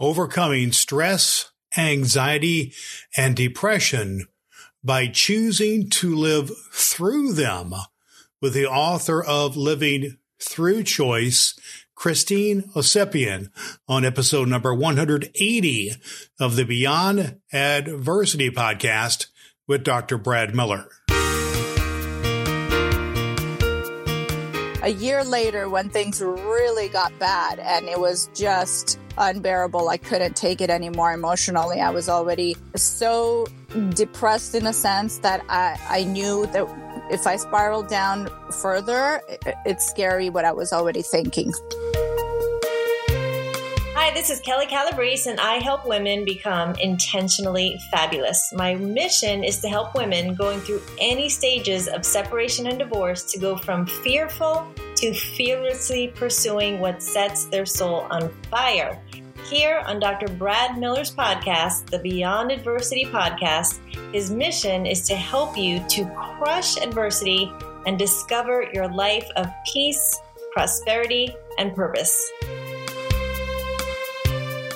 overcoming stress, anxiety, and depression by choosing to live through them with the author of Living Through Choice, Kristine Ovsepian, on episode number 180 of the Beyond Adversity podcast with Dr. Brad Miller. A year later, when things really got bad and it was just unbearable. I couldn't take it anymore emotionally. I was already so depressed in a sense that I, I knew that if I spiraled down further, it, it's scary what I was already thinking. Hi, this is Kelly Calabrese, and I help women become intentionally fabulous. My mission is to help women going through any stages of separation and divorce to go from fearful to fearlessly pursuing what sets their soul on fire. Here on Dr. Brad Miller's podcast, the Beyond Adversity podcast, his mission is to help you to crush adversity and discover your life of peace, prosperity, and purpose.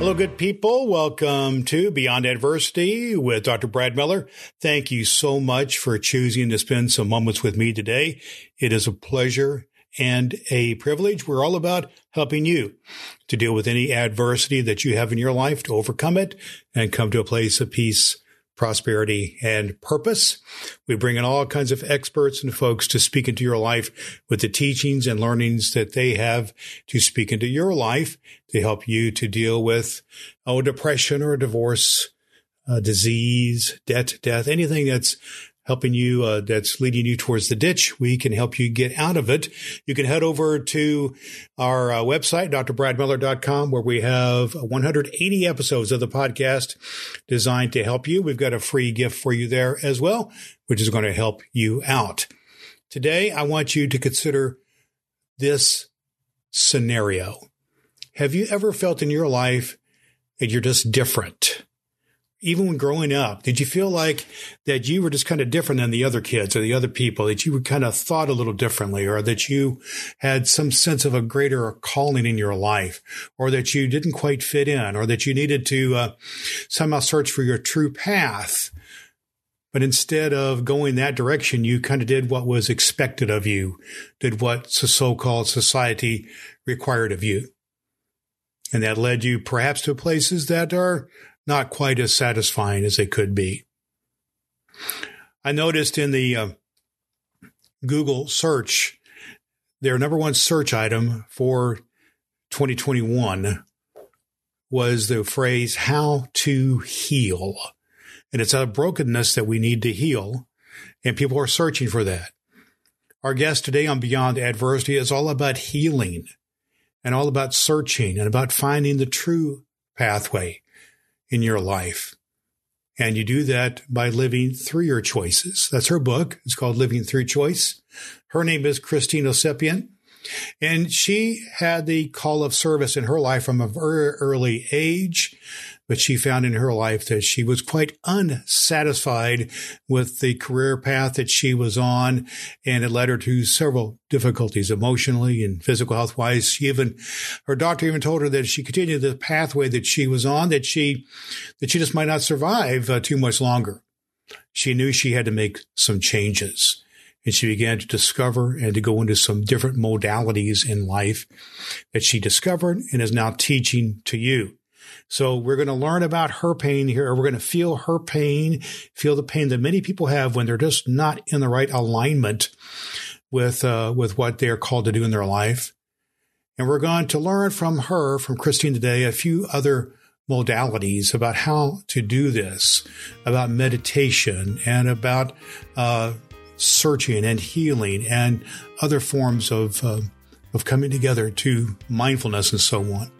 Hello, good people. Welcome to Beyond Adversity with Dr. Brad Miller. Thank you so much for choosing to spend some moments with me today. It is a pleasure and a privilege. We're all about helping you to deal with any adversity that you have in your life, to overcome it and come to a place of peace prosperity, and purpose. We bring in all kinds of experts and folks to speak into your life with the teachings and learnings that they have to speak into your life to help you to deal with oh, depression or divorce, uh, disease, debt, death, anything that's helping you, uh, that's leading you towards the ditch. We can help you get out of it. You can head over to our uh, website, drbradmiller.com, where we have 180 episodes of the podcast designed to help you. We've got a free gift for you there as well, which is going to help you out. Today, I want you to consider this scenario. Have you ever felt in your life that you're just different? Even when growing up, did you feel like that you were just kind of different than the other kids or the other people, that you were kind of thought a little differently, or that you had some sense of a greater calling in your life, or that you didn't quite fit in, or that you needed to uh, somehow search for your true path? But instead of going that direction, you kind of did what was expected of you, did what so-called society required of you. And that led you perhaps to places that are not quite as satisfying as they could be. I noticed in the uh, Google search, their number one search item for 2021 was the phrase, how to heal. And it's a brokenness that we need to heal. And people are searching for that. Our guest today on Beyond Adversity is all about healing and all about searching and about finding the true pathway in your life. And you do that by living through your choices. That's her book. It's called Living Through Choice. Her name is Kristine Ovsepian. And she had the call of service in her life from a very early age but she found in her life that she was quite unsatisfied with the career path that she was on, and it led her to several difficulties emotionally and physical health wise. She even, her doctor even told her that if she continued the pathway that she was on, that she, that she just might not survive uh, too much longer. She knew she had to make some changes and she began to discover and to go into some different modalities in life that she discovered and is now teaching to you. So we're going to learn about her pain here. We're going to feel her pain, feel the pain that many people have when they're just not in the right alignment with, uh, with what they're called to do in their life. And we're going to learn from her, from Kristine today, a few other modalities about how to do this, about meditation and about, uh, searching and healing and other forms of, uh, of coming together to mindfulness and so on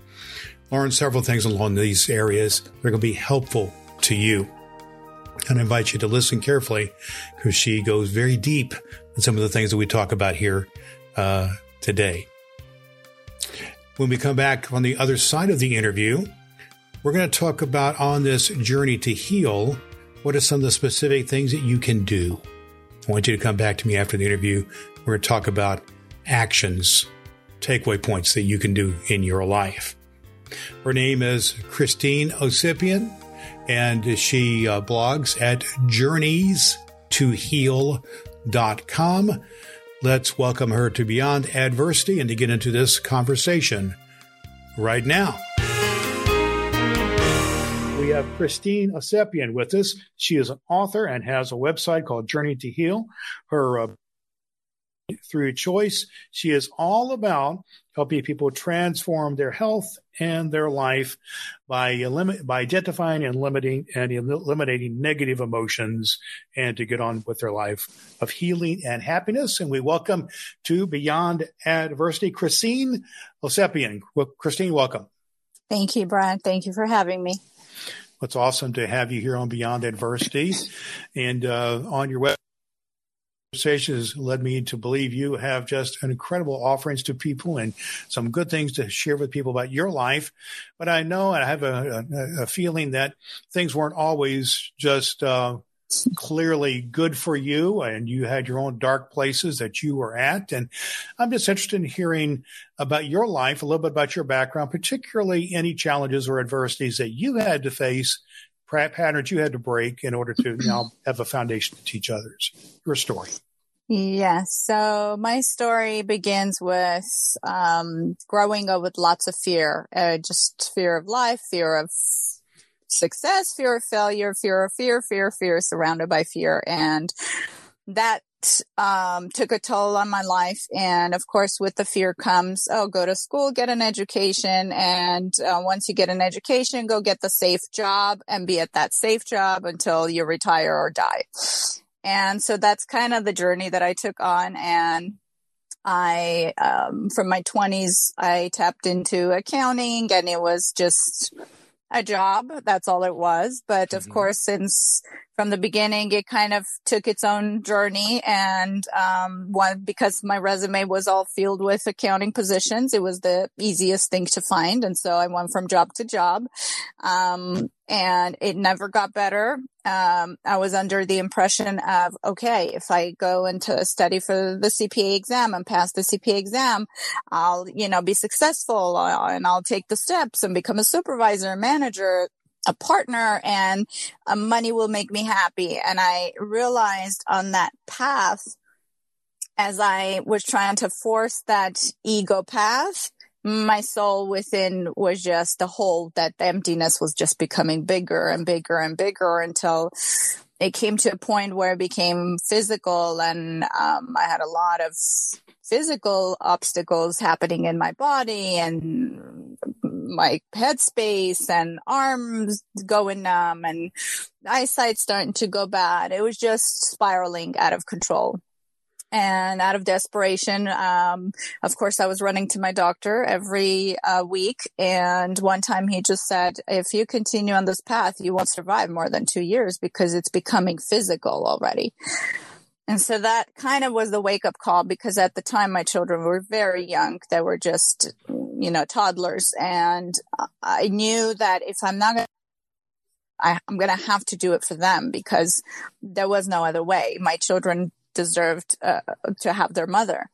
learn several things along these areas that are going to be helpful to you. And I invite you to listen carefully because she goes very deep in some of the things that we talk about here uh, today. When we come back on the other side of the interview, we're going to talk about on this journey to heal what are some of the specific things that you can do. I want you to come back to me after the interview. We're going to talk about actions, takeaway points that you can do in your life. Her name is Kristine Ovsepian, and she uh, blogs at journeys2heal.com. Let's welcome her to Beyond Adversity and to get into this conversation right now. We have Kristine Ovsepian with us. She is an author and has a website called Journey to Heal. Her uh, through choice. She is all about helping people transform their health and their life by elim- by identifying and limiting and eliminating negative emotions and to get on with their life of healing and happiness. And we welcome to Beyond Adversity, Kristine Ovsepian. Well, Kristine, welcome. Thank you, Brian. Thank you for having me. It's awesome to have you here on Beyond Adversity and uh, on your website conversations led me to believe you have just an incredible offerings to people and some good things to share with people about your life. But I know I have a, a, a feeling that things weren't always just uh, clearly good for you and you had your own dark places that you were at. And I'm just interested in hearing about your life, a little bit about your background, particularly any challenges or adversities that you had to face patterns you had to break in order to now have a foundation to teach others. Your story. Yes. So my story begins with um, growing up with lots of fear, uh, just fear of life, fear of success, fear of failure, fear of fear, fear, fear, surrounded by fear. And that um, took a toll on my life. And of course, with the fear comes, oh, go to school, get an education. And uh, once you get an education, go get the safe job and be at that safe job until you retire or die. And so that's kind of the journey that I took on. And I, um, from my 20s, I tapped into accounting and it was just a job. That's all it was. But of mm-hmm. course, since from the beginning, it kind of took its own journey. And, um, one, because my resume was all filled with accounting positions, it was the easiest thing to find. And so I went from job to job. Um, and it never got better. Um, I was under the impression of, okay, if I go into study for the CPA exam and pass the CPA exam, I'll, you know, be successful uh, and I'll take the steps and become a supervisor, manager, a partner and uh, money will make me happy. And I realized on that path, as I was trying to force that ego path, my soul within was just a hole that emptiness was just becoming bigger and bigger and bigger until it came to a point where it became physical and um, I had a lot of physical obstacles happening in my body and my headspace and arms going numb and eyesight starting to go bad. It was just spiraling out of control. And out of desperation, um, of course, I was running to my doctor every uh, week. And one time he just said, if you continue on this path, you won't survive more than two years because it's becoming physical already. And so that kind of was the wake up call because at the time my children were very young. They were just, you know, toddlers. And I knew that if I'm not going to I, am going to have to do it for them because there was no other way. My children deserved uh, to have their mother.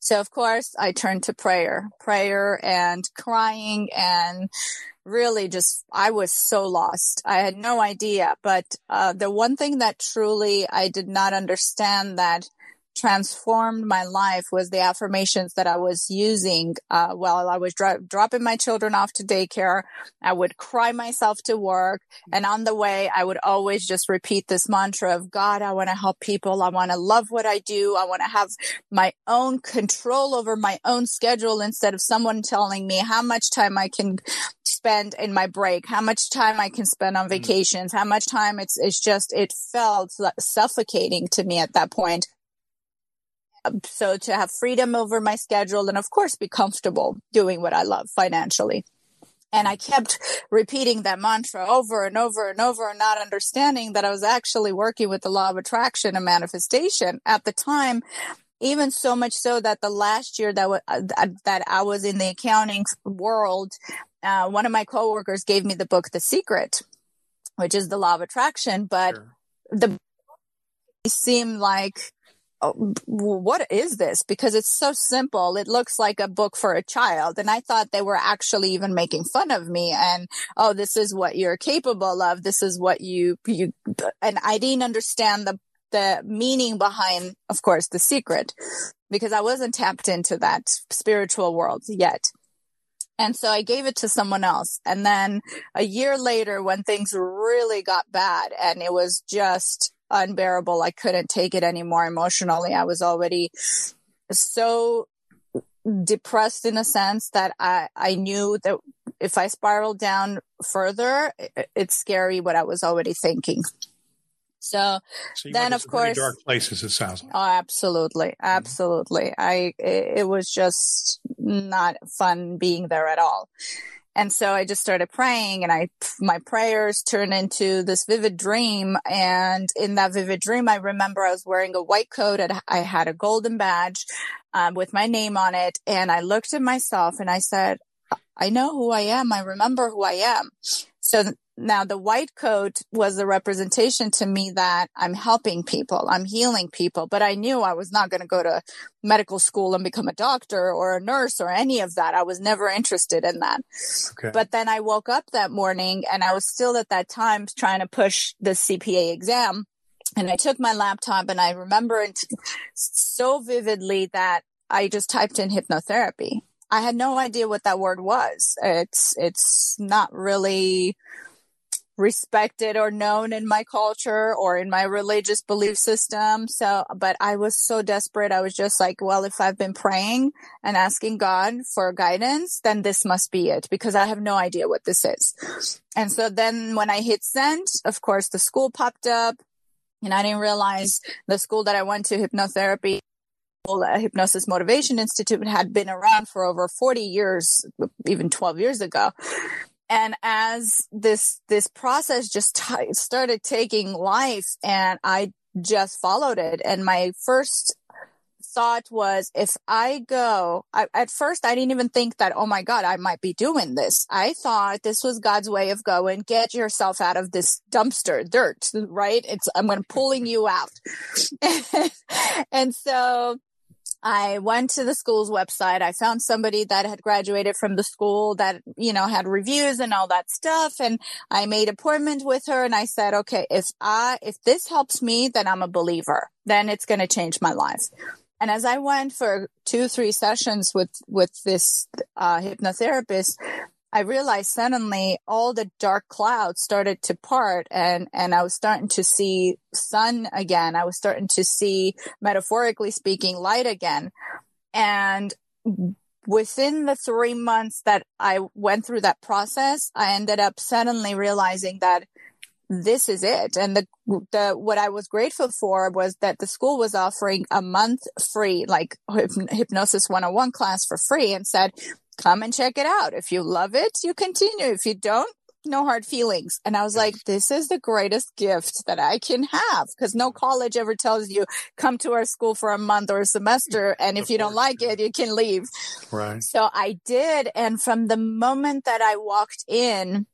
So of course I turned to prayer, prayer and crying and really just, I was so lost. I had no idea. But, uh, the one thing that truly I did not understand that transformed my life was the affirmations that I was using uh, while I was dro- dropping my children off to daycare. I would cry myself to work. And on the way, I would always just repeat this mantra of God, I want to help people. I want to love what I do. I want to have my own control over my own schedule instead of someone telling me how much time I can spend in my break, how much time I can spend on mm. vacations, how much time it's, it's just, it felt suffocating to me at that point so to have freedom over my schedule and of course be comfortable doing what I love financially. And I kept repeating that mantra over and over and over, and not understanding that I was actually working with the law of attraction and manifestation. At the time, even so much so that the last year that w- that I was in the accounting world, uh, one of my coworkers gave me the book The Secret, which is the law of attraction, but sure. the seemed like Oh, what is this? Because it's so simple. It looks like a book for a child. And I thought they were actually even making fun of me and, oh, this is what you're capable of. This is what you, you, and I didn't understand the the meaning behind, of course, the secret, because I wasn't tapped into that spiritual world yet. And so I gave it to someone else. And then a year later, when things really got bad and it was just unbearable, I couldn't take it anymore emotionally. I was already so depressed in a sense that I, I knew that if I spiraled down further, it's scary what I was already thinking. So, so then, of course, dark places. It sounds like. Oh, absolutely, mm-hmm. absolutely. I it, it was just not fun being there at all. And so I just started praying and I, my prayers turned into this vivid dream. And in that vivid dream, I remember I was wearing a white coat and I had a golden badge um, with my name on it. And I looked at myself and I said, I know who I am. I remember who I am. So now the white coat was a representation to me that I'm helping people, I'm healing people, but I knew I was not going to go to medical school and become a doctor or a nurse or any of that. I was never interested in that. Okay. But then I woke up that morning and I was still at that time trying to push the CPA exam. And I took my laptop and I remember it so vividly that I just typed in hypnotherapy. I had no idea what that word was. It's, it's not really respected or known in my culture or in my religious belief system. So, but I was so desperate. I was just like, well, if I've been praying and asking God for guidance, then this must be it because I have no idea what this is. And so then when I hit send, of course, the school popped up and I didn't realize the school that I went to hypnotherapy uh, Hypnosis Motivation Institute had been around for over 40 years, even 12 years ago and as this this process just t- started taking life and i just followed it. And my first thought was if i go I, at first i didn't even think that oh my god i might be doing this. I thought this was god's way of going get yourself out of this dumpster dirt right? It's i'm going pulling you out. And so I went to the school's website. I found somebody that had graduated from the school that, you know, had reviews and all that stuff. And I made appointment with her and I said, okay, if I, if this helps me, then I'm a believer. Then it's going to change my life. And as I went for two, three sessions with, with this, uh, hypnotherapist, I realized suddenly all the dark clouds started to part and, and I was starting to see sun again. I was starting to see, metaphorically speaking, light again. And within the three months that I went through that process, I ended up suddenly realizing that this is it. And the, the, what I was grateful for was that the school was offering a month free, like hypnosis 101 class for free and said, come and check it out. If you love it, you continue. If you don't, no hard feelings. And I was like, this is the greatest gift that I can have because no college ever tells you come to our school for a month or a semester. And if you don't like it, you can leave. Right. So I did. And from the moment that I walked in,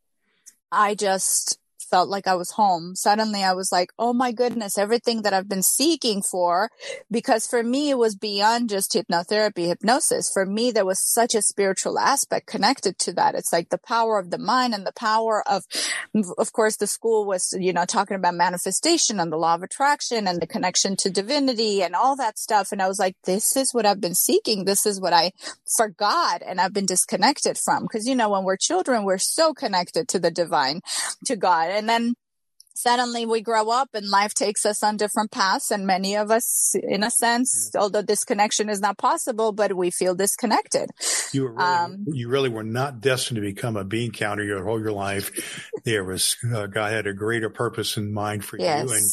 I just felt like I was home. Suddenly I was like, oh my goodness, everything that I've been seeking for. Because for me, it was beyond just hypnotherapy, hypnosis. For me, there was such a spiritual aspect connected to that. It's like the power of the mind and the power of, of course, the school was, you know, talking about manifestation and the law of attraction and the connection to divinity and all that stuff. And I was like, this is what I've been seeking. This is what I forgot and I've been disconnected from. Cause, you know, when we're children, we're so connected to the divine, to God. And then suddenly we grow up and life takes us on different paths. And many of us in a sense although this connection is not possible but we feel disconnected. You were really, um, you really were not destined to become a bean counter your whole your life. There was uh, god had a greater purpose in mind for yes. you. And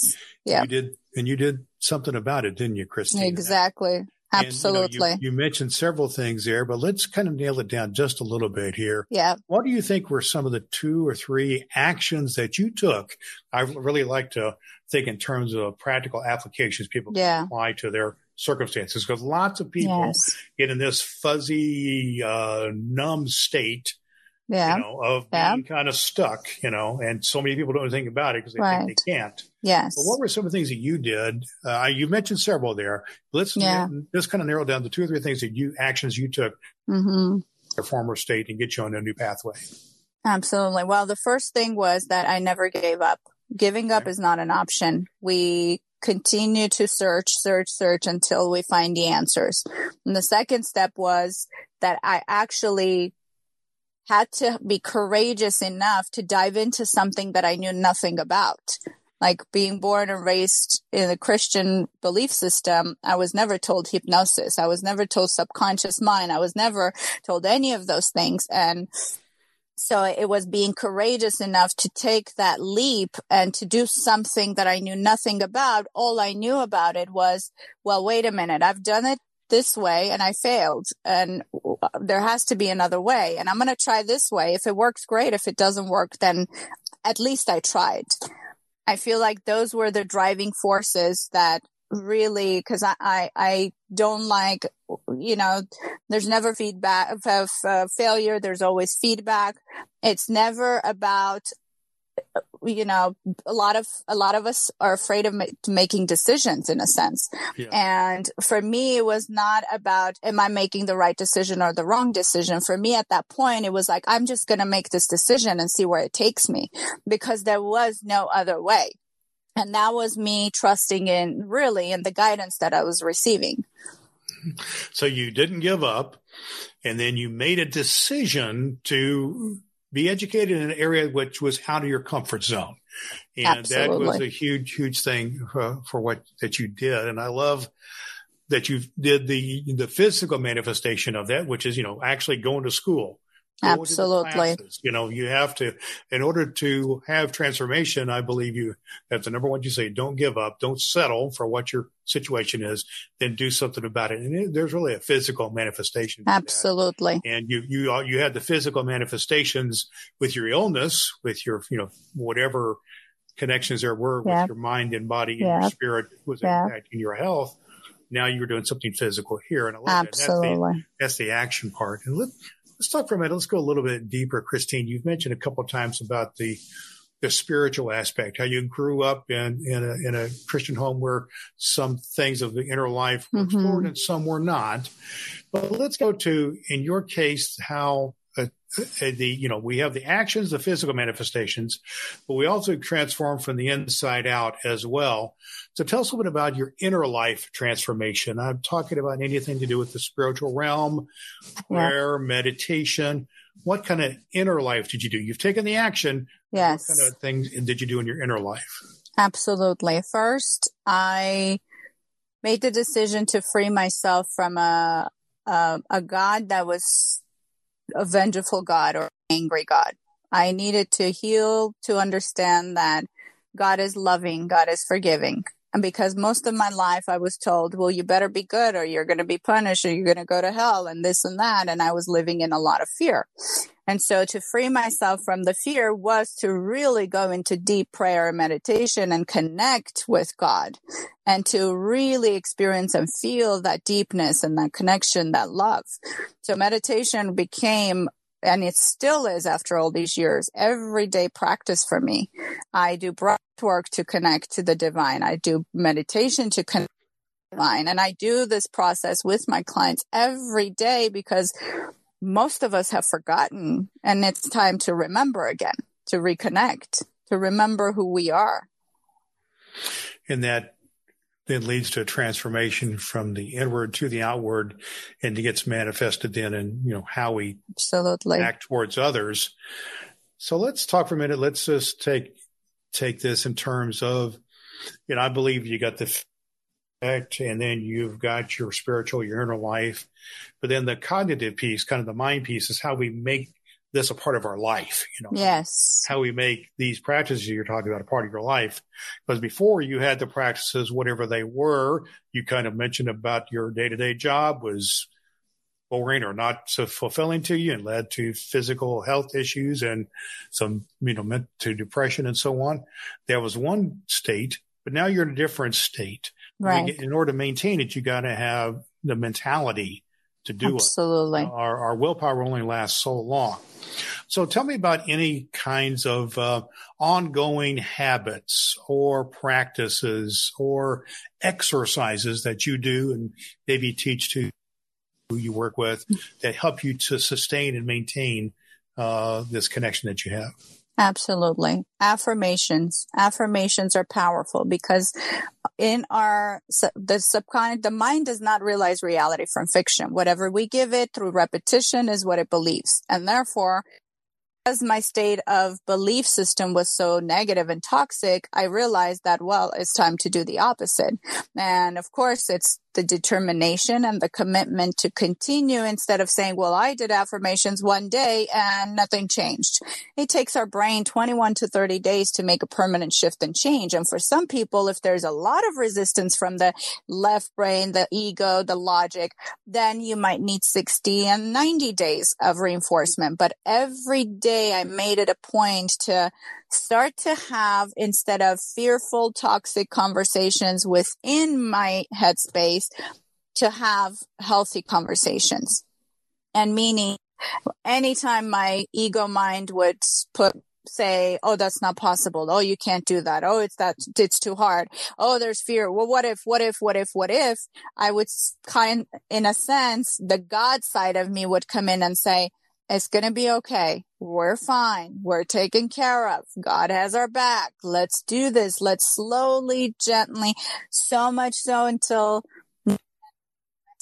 yeah. you did and you did something about it didn't you christine exactly Absolutely. And, you, know, you, you, mentioned several things there, but let's kind of nail it down just a little bit here. Yeah. What do you think were some of the two or three actions that you took? I really like to think in terms of practical applications people can yeah. apply to their circumstances because lots of people yes. get in this fuzzy, uh, numb state yeah. you know, of yeah. being kind of stuck, you know, and so many people don't think about it because they right. think they can't. Yes. But what were some of the things that you did? Uh, you mentioned several there. Let's yeah. just kind of narrow down the two or three things that you actions you took mm-hmm. your former state and get you on a new pathway. Absolutely. Well, the first thing was that I never gave up. Giving up is not an option. We continue to search, search, search until we find the answers. And the second step was that I actually had to be courageous enough to dive into something that I knew nothing about. Like being born and raised in a Christian belief system, I was never told hypnosis. I was never told subconscious mind. I was never told any of those things. And so it was being courageous enough to take that leap and to do something that I knew nothing about. All I knew about it was, well, wait a minute. I've done it this way and I failed and there has to be another way and I'm going to try this way. If it works, great. If it doesn't work, then at least I tried. I feel like those were the driving forces that really, cause I, I, I don't like, you know, there's never feedback of uh, failure. There's always feedback. It's never about you know a lot of a lot of us are afraid of ma- making decisions in a sense. Yeah. and for me it was not about am i making the right decision or the wrong decision? For me at that point it was like i'm just going to make this decision and see where it takes me because there was no other way. And that was me trusting in really in the guidance that i was receiving. So you didn't give up and then you made a decision to be educated in an area which was out of your comfort zone. And Absolutely. that was a huge, huge thing uh, for what that you did. And I love that you did the, the physical manifestation of that, which is, you know, actually going to school. Absolutely. You know, you have to, in order to have transformation, I believe you, that's the number one you say, don't give up, don't settle for what your situation is, then do something about it. And it, there's really a physical manifestation. Absolutely. And you, you, you had the physical manifestations with your illness, with your, you know, whatever connections there were with your mind and body and your spirit was impacting your health. Now you're doing something physical here. And I love Absolutely. That's the, that's the action part. And let, Let's talk for a minute. Let's go a little bit deeper, Kristine. You've mentioned a couple of times about the the spiritual aspect, how you grew up in in a, in a Christian home where some things of the inner life were mm-hmm. explored and some were not. But let's go to, in your case, how Uh, the you know we have the actions, the physical manifestations, but we also transform from the inside out as well. So tell us a little bit about your inner life transformation. I'm talking about anything to do with the spiritual realm, prayer, yeah. meditation. What kind of inner life did you do? You've taken the action. Yes. What kind of things did you do in your inner life? Absolutely. First, I made the decision to free myself from a a, a God that was a vengeful God or angry God. I needed to heal to understand that God is loving, God is forgiving. And because most of my life I was told, well, you better be good or you're going to be punished or you're going to go to hell and this and that. And I was living in a lot of fear. And so to free myself from the fear was to really go into deep prayer and meditation and connect with God and to really experience and feel that deepness and that connection, that love. So meditation became and it still is after all these years, everyday practice for me. I do breath work to connect to the divine. I do meditation to connect divine. And I do this process with my clients every day because most of us have forgotten and it's time to remember again, to reconnect, to remember who we are. And that then leads to a transformation from the inward to the outward and it gets manifested then in, you know, how we absolutely act towards others. So let's talk for a minute. Let's just take, take this in terms of, you know, I believe you got the effect and then you've got your spiritual, your inner life, but then the cognitive piece, kind of the mind piece is how we make this a part of our life. You know, yes, how we make these practices you're talking about a part of your life. Because before you had the practices, whatever they were, you kind of mentioned about your day to day job was boring or not so fulfilling to you and led to physical health issues and some, you know, meant to depression and so on. There was one state, but now you're in a different state. Right. In order to maintain it, you got to have the mentality to do Absolutely. it. Absolutely. Our, our willpower only lasts so long. So tell me about any kinds of uh, ongoing habits or practices or exercises that you do and maybe teach to who you work with that help you to sustain and maintain uh, this connection that you have. Absolutely. Affirmations. Affirmations are powerful because in our, the subconscious, the mind does not realize reality from fiction. Whatever we give it through repetition is what it believes. And therefore, because my state of belief system was so negative and toxic, I realized that, well, it's time to do the opposite. And of course, it's the determination and the commitment to continue instead of saying, well, I did affirmations one day and nothing changed. It takes our brain 21 to 30 days to make a permanent shift and change. And for some people, if there's a lot of resistance from the left brain, the ego, the logic, then you might need 60 and 90 days of reinforcement. But every day I made it a point to start to have instead of fearful, toxic conversations within my headspace to have healthy conversations. And meaning anytime my ego mind would put say, Oh, that's not possible. Oh, you can't do that. Oh, it's that, it's too hard. Oh, there's fear. Well, what if, what if, what if, what if I would kind, in a sense, the God side of me would come in and say, it's going to be okay. We're fine. We're taken care of. God has our back. Let's do this. Let's slowly, gently, so much so until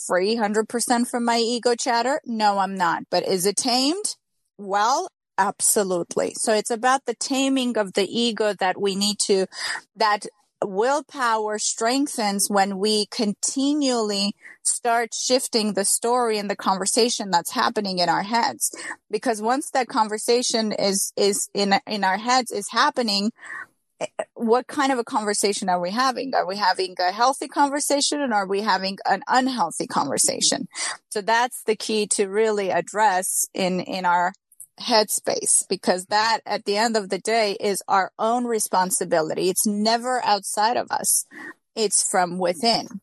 free 100% from my ego chatter. No, I'm not. But is it tamed? Well, absolutely. So it's about the taming of the ego that we need to, that willpower strengthens when we continually start shifting the story and the conversation that's happening in our heads. Because once that conversation is is in in our heads is happening what kind of a conversation are we having? Are we having a healthy conversation or are we having an unhealthy conversation? So that's the key to really address in in our headspace because that at the end of the day is our own responsibility. It's never outside of us. It's from within.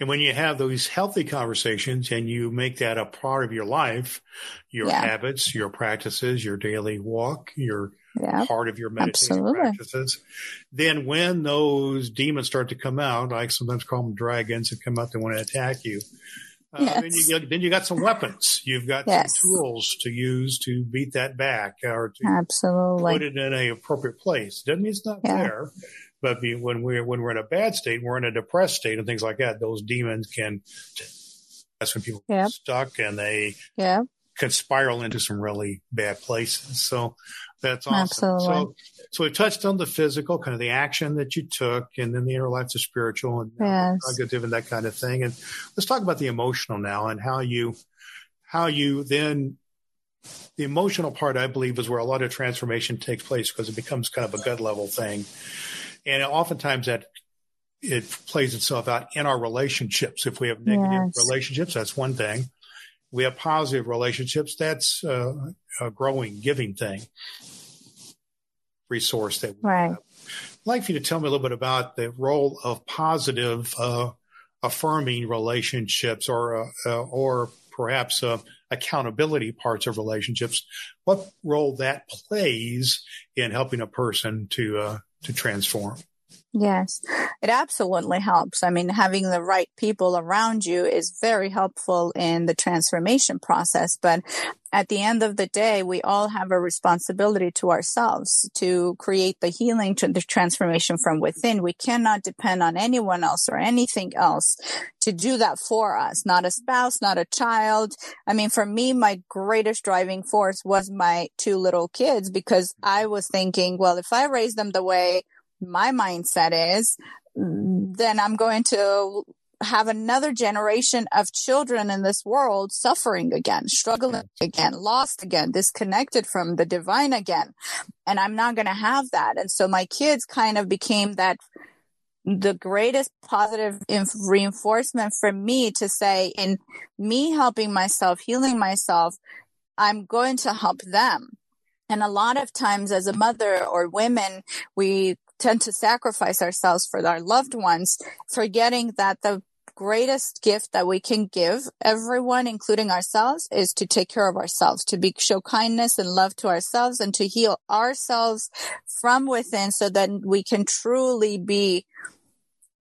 And when you have those healthy conversations and you make that a part of your life, your yeah. habits, your practices, your daily walk, your yeah. part of your meditation Absolutely. practices, then when those demons start to come out, I sometimes call them dragons that come out that want to attack you, uh, yes. then, you, then you got some weapons. You've got yes. some tools to use to beat that back or to Absolutely. put it in a appropriate place. Doesn't mean it's not yeah. there, but when we're when we're in a bad state, we're in a depressed state, and things like that. Those demons can. That's when people yep. get stuck and they yeah. can spiral into some really bad places. So that's awesome. Absolutely. So, so we touched on the physical, kind of the action that you took, and then the inner life, the spiritual, and yes. cognitive, and that kind of thing. And let's talk about the emotional now, and how you, how you then, the emotional part, I believe, is where a lot of transformation takes place because it becomes kind of a gut level thing, and oftentimes that it plays itself out in our relationships. If we have negative yes. relationships, that's one thing. We have positive relationships. That's uh, a growing, giving thing resource that we right. have. I'd like for you to tell me a little bit about the role of positive, uh, affirming relationships, or uh, uh, or perhaps uh, accountability parts of relationships. What role that plays in helping a person to uh, to transform? Yes, it absolutely helps. I mean, having the right people around you is very helpful in the transformation process. But at the end of the day, we all have a responsibility to ourselves to create the healing to the transformation from within. We cannot depend on anyone else or anything else to do that for us. Not a spouse, not a child. I mean, for me, my greatest driving force was my two little kids because I was thinking, well, if I raise them the way my mindset is, then I'm going to have another generation of children in this world suffering again, struggling again, lost again, disconnected from the divine again. And I'm not going to have that. And so my kids kind of became that the greatest positive inf- reinforcement for me to say in me helping myself, healing myself, I'm going to help them. And a lot of times as a mother or women, we tend to sacrifice ourselves for our loved ones, forgetting that the greatest gift that we can give everyone, including ourselves, is to take care of ourselves, to be, show kindness and love to ourselves and to heal ourselves from within so that we can truly be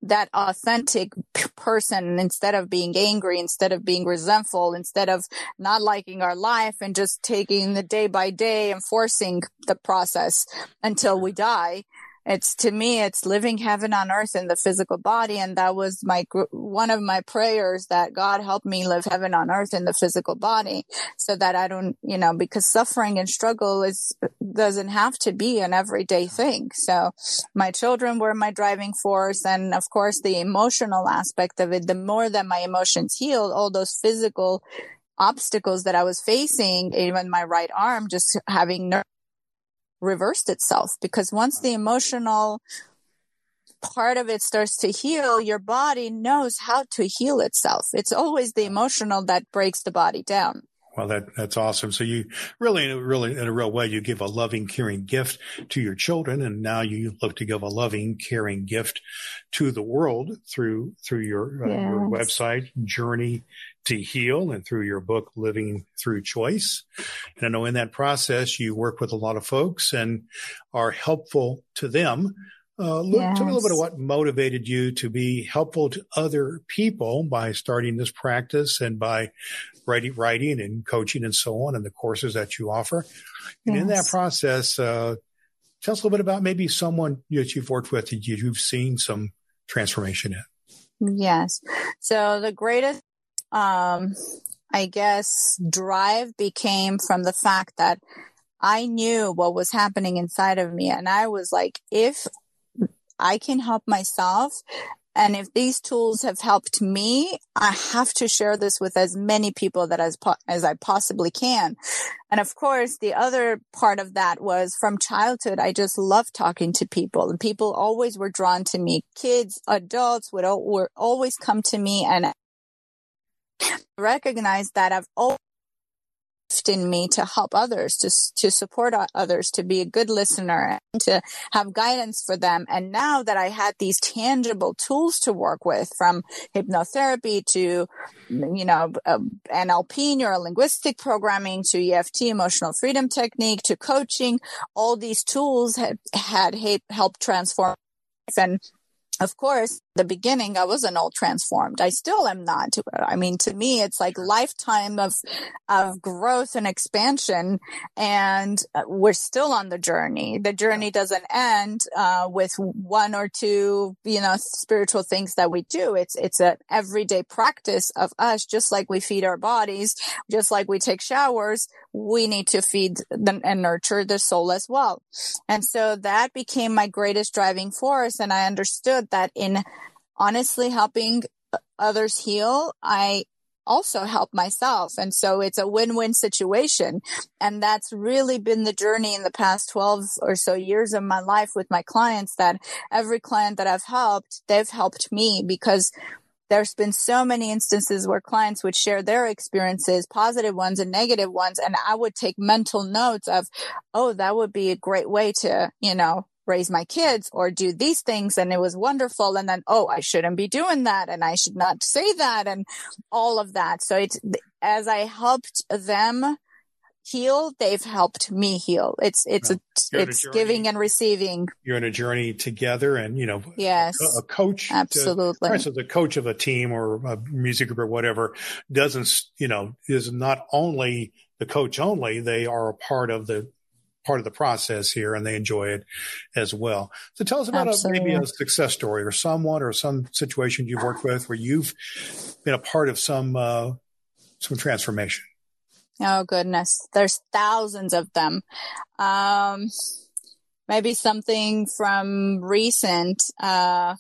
that authentic person instead of being angry, instead of being resentful, instead of not liking our life and just taking the day by day and forcing the process until we mm-hmm. die it's to me it's living heaven on earth in the physical body. And that was my one of my prayers that god help me live heaven on earth in the physical body so that i don't you know because suffering and struggle is doesn't have to be an everyday thing. So my children were my driving force. And of course the emotional aspect of it the more that my emotions healed all those physical obstacles that i was facing even my right arm just having nerve reversed itself because once the emotional part of it starts to heal, your body knows how to heal itself. It's always the emotional that breaks the body down. Well, that that's awesome. So you really, really, in a real way, you give a loving, caring gift to your children, and now you look to give a loving, caring gift to the world through through your, yes. uh, your website, Journey to heal and through your book, Living Through Choice. And I know in that process, you work with a lot of folks and are helpful to them. Uh, look, yes. Tell me a little bit of what motivated you to be helpful to other people by starting this practice and by writing, writing and coaching and so on and the courses that you offer. And yes. in that process, uh, tell us a little bit about maybe someone that you've worked with that you've seen some transformation in. Yes. So the greatest um, I guess, drive became from the fact that I knew what was happening inside of me. And I was like, if I can help myself, and if these tools have helped me, I have to share this with as many people that as, po- as I possibly can. And of course, the other part of that was from childhood, I just loved talking to people and people always were drawn to me. Kids, adults would, would always come to me and recognize that I've always in me to help others, to, to support others, to be a good listener, and to have guidance for them. And now that I had these tangible tools to work with from hypnotherapy to, you know, uh, NLP, neuro linguistic programming to EFT, emotional freedom technique to coaching, all these tools had, had helped transform and of course, the beginning, I wasn't all transformed. I still am not. I mean, to me, it's like lifetime of, of growth and expansion. And uh, we're still on the journey. The journey doesn't end, uh, with one or two, you know, spiritual things that we do. It's, it's an everyday practice of us, just like we feed our bodies, just like we take showers. We need to feed and nurture the soul as well. And so that became my greatest driving force. And I understood that in honestly helping others heal, I also help myself. And so it's a win-win situation. And that's really been the journey in the past 12 or so years of my life with my clients that every client that I've helped, they've helped me because there's been so many instances where clients would share their experiences, positive ones and negative ones. And I would take mental notes of, oh, that would be a great way to, you know, raise my kids or do these things and it was wonderful. And then oh i shouldn't be doing that and i should not say that and all of that. So it's as i helped them heal they've helped me heal. It's it's well, a it's a giving and receiving. You're in a journey together and you know yes. a, a coach absolutely to, for instance a coach of a team or a music group or whatever doesn't you know is not only the coach only they are a part of the part of the process here and they enjoy it as well. So tell us about a, maybe a success story or someone or some situation you've worked with where you've been a part of some, uh, some transformation. Oh goodness. There's thousands of them. Um, maybe something from recent, uh,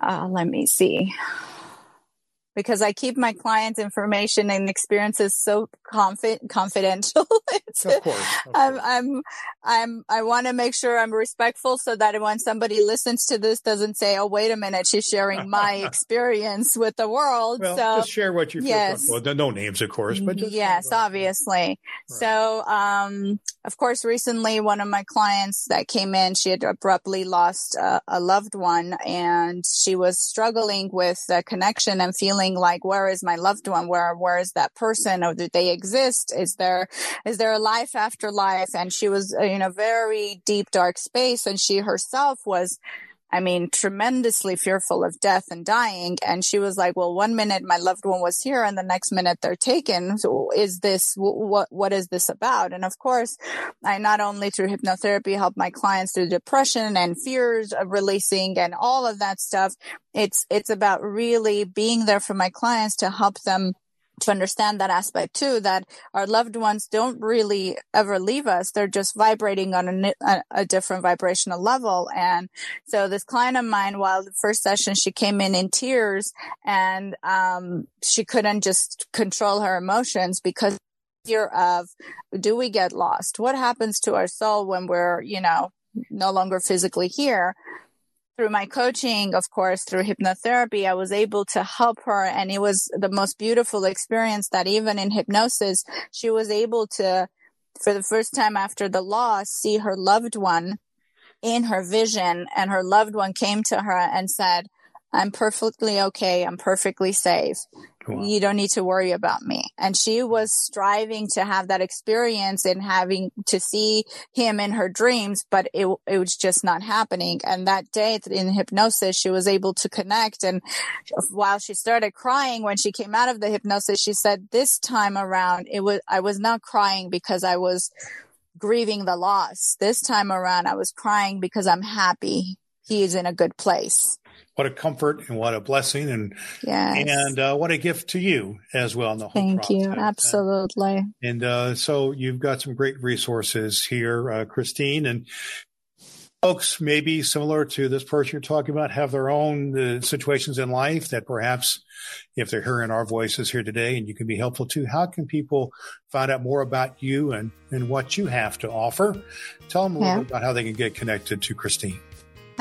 uh, let me see. Because I keep my clients' information and experiences so confi- confidential. of course, of I'm, I'm, I'm, I want to make sure I'm respectful so that when somebody listens to this, doesn't say, "Oh, wait a minute, she's sharing my experience with the world." Well, so just share what you feel yes. comfortable. No names, of course, but just yes, obviously. Right. So, um, of course, recently one of my clients that came in, she had abruptly lost a, a loved one, and she was struggling with the connection and feeling like, "Where is my loved one? Where, where is that person? Or do they exist? Is there, is there a life after life?" And she was in a very deep, dark space, and she herself was I mean, tremendously fearful of death and dying. And she was like, well, one minute my loved one was here and the next minute they're taken. So is this, what, what is this about? And of course, I not only through hypnotherapy help my clients through depression and fears of releasing and all of that stuff. It's, it's about really being there for my clients to help them to understand that aspect too that our loved ones don't really ever leave us. They're just vibrating on a, a, different vibrational level. And so this client of mine while the first session she came in in tears and um, she couldn't just control her emotions because fear of do we get lost? What happens to our soul when we're you know no longer physically here through my coaching, of course, through hypnotherapy, I was able to help her. And it was the most beautiful experience that even in hypnosis, she was able to, for the first time after the loss, see her loved one in her vision. And her loved one came to her and said, I'm perfectly okay. I'm perfectly safe. Wow. You don't need to worry about me. And she was striving to have that experience and having to see him in her dreams, but it, it was just not happening. And that day in hypnosis, she was able to connect. And while she started crying when she came out of the hypnosis, she said, this time around, it was, I was not crying because I was grieving the loss. This time around, I was crying because I'm happy he is in a good place what a comfort and what a blessing and yes. and uh, what a gift to you as well in the whole thank process. you absolutely and uh, so you've got some great resources here uh, Kristine and folks maybe similar to this person you're talking about have their own uh, situations in life that perhaps if they're hearing our voices here today and you can be helpful too how can people find out more about you and and what you have to offer tell them a little yeah. bit about how they can get connected to Kristine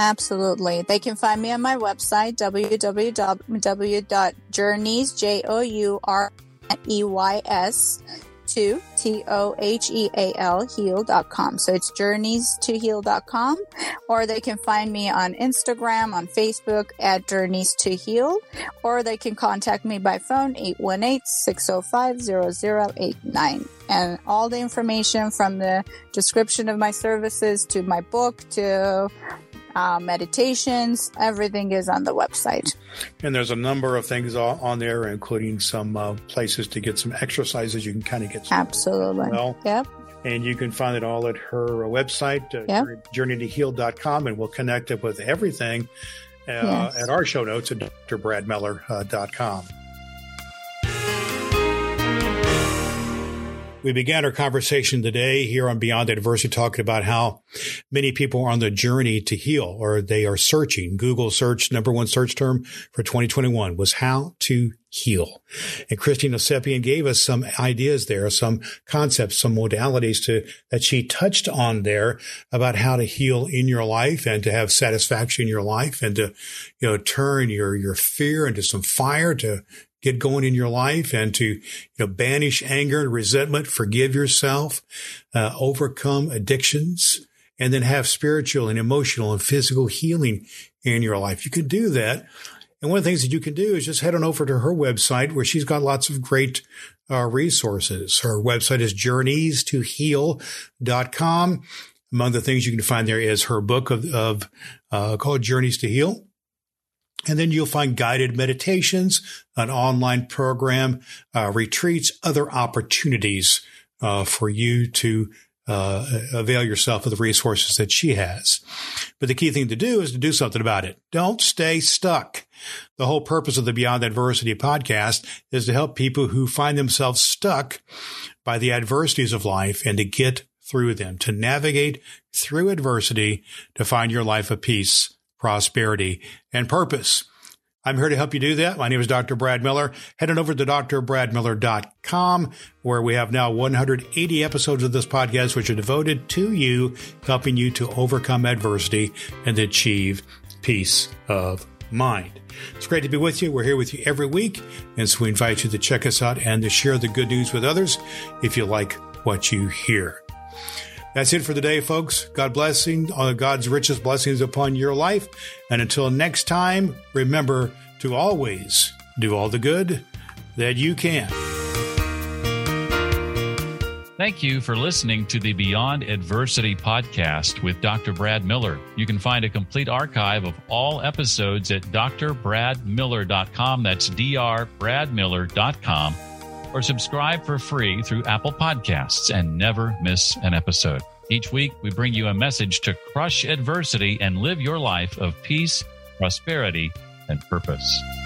Absolutely. They can find me on my website, www.journeys, J-O-U-R-E-Y-S, to T-O-H-E-A-L, heal.com. So it's journeys to heal.com, or they can find me on Instagram, on Facebook at journeys to heal, or they can contact me by phone, 818-605-0089. And all the information from the description of my services to my book to uh, meditations, everything is on the website. And there's a number of things on there, including some uh, places to get some exercises you can kind of get. Absolutely. Well, yep. And you can find it all at her website, uh, yep. journeytoheal.com, and we'll connect it with everything uh, yes. at our show notes at drbradmiller.com. We began our conversation today here on Beyond Adversity talking about how many people are on the journey to heal or they are searching. Google search number one search term for 2021 was how to heal. And Kristine Ovsepian gave us some ideas there, some concepts, some modalities to that she touched on there about how to heal in your life and to have satisfaction in your life and to, you know, turn your, your fear into some fire to get going in your life and to, you know, banish anger and resentment, forgive yourself, uh, overcome addictions, and then have spiritual and emotional and physical healing in your life. You can do that. And one of the things that you can do is just head on over to her website where she's got lots of great uh, resources. Her website is journeys2heal.com. Among the things you can find there is her book of, of uh, called Journeys to Heal. And then you'll find guided meditations, an online program, uh, retreats, other opportunities uh, for you to uh, avail yourself of the resources that she has. But the key thing to do is to do something about it. Don't stay stuck. The whole purpose of the Beyond Adversity podcast is to help people who find themselves stuck by the adversities of life and to get through them, to navigate through adversity to find your life of peace prosperity, and purpose. I'm here to help you do that. My name is Dr. Brad Miller. Head on over to drbradmiller.com, where we have now 180 episodes of this podcast, which are devoted to you, helping you to overcome adversity and achieve peace of mind. It's great to be with you. We're here with you every week, and so we invite you to check us out and to share the good news with others if you like what you hear. That's it for today, folks. God blessing, uh, God's richest blessings upon your life. And until next time, remember to always do all the good that you can. Thank you for listening to the Beyond Adversity podcast with Dr. Brad Miller. You can find a complete archive of all episodes at drbradmiller.com. That's drbradmiller.com. Or subscribe for free through Apple Podcasts and never miss an episode. Each week, we bring you a message to crush adversity and live your life of peace, prosperity, and purpose.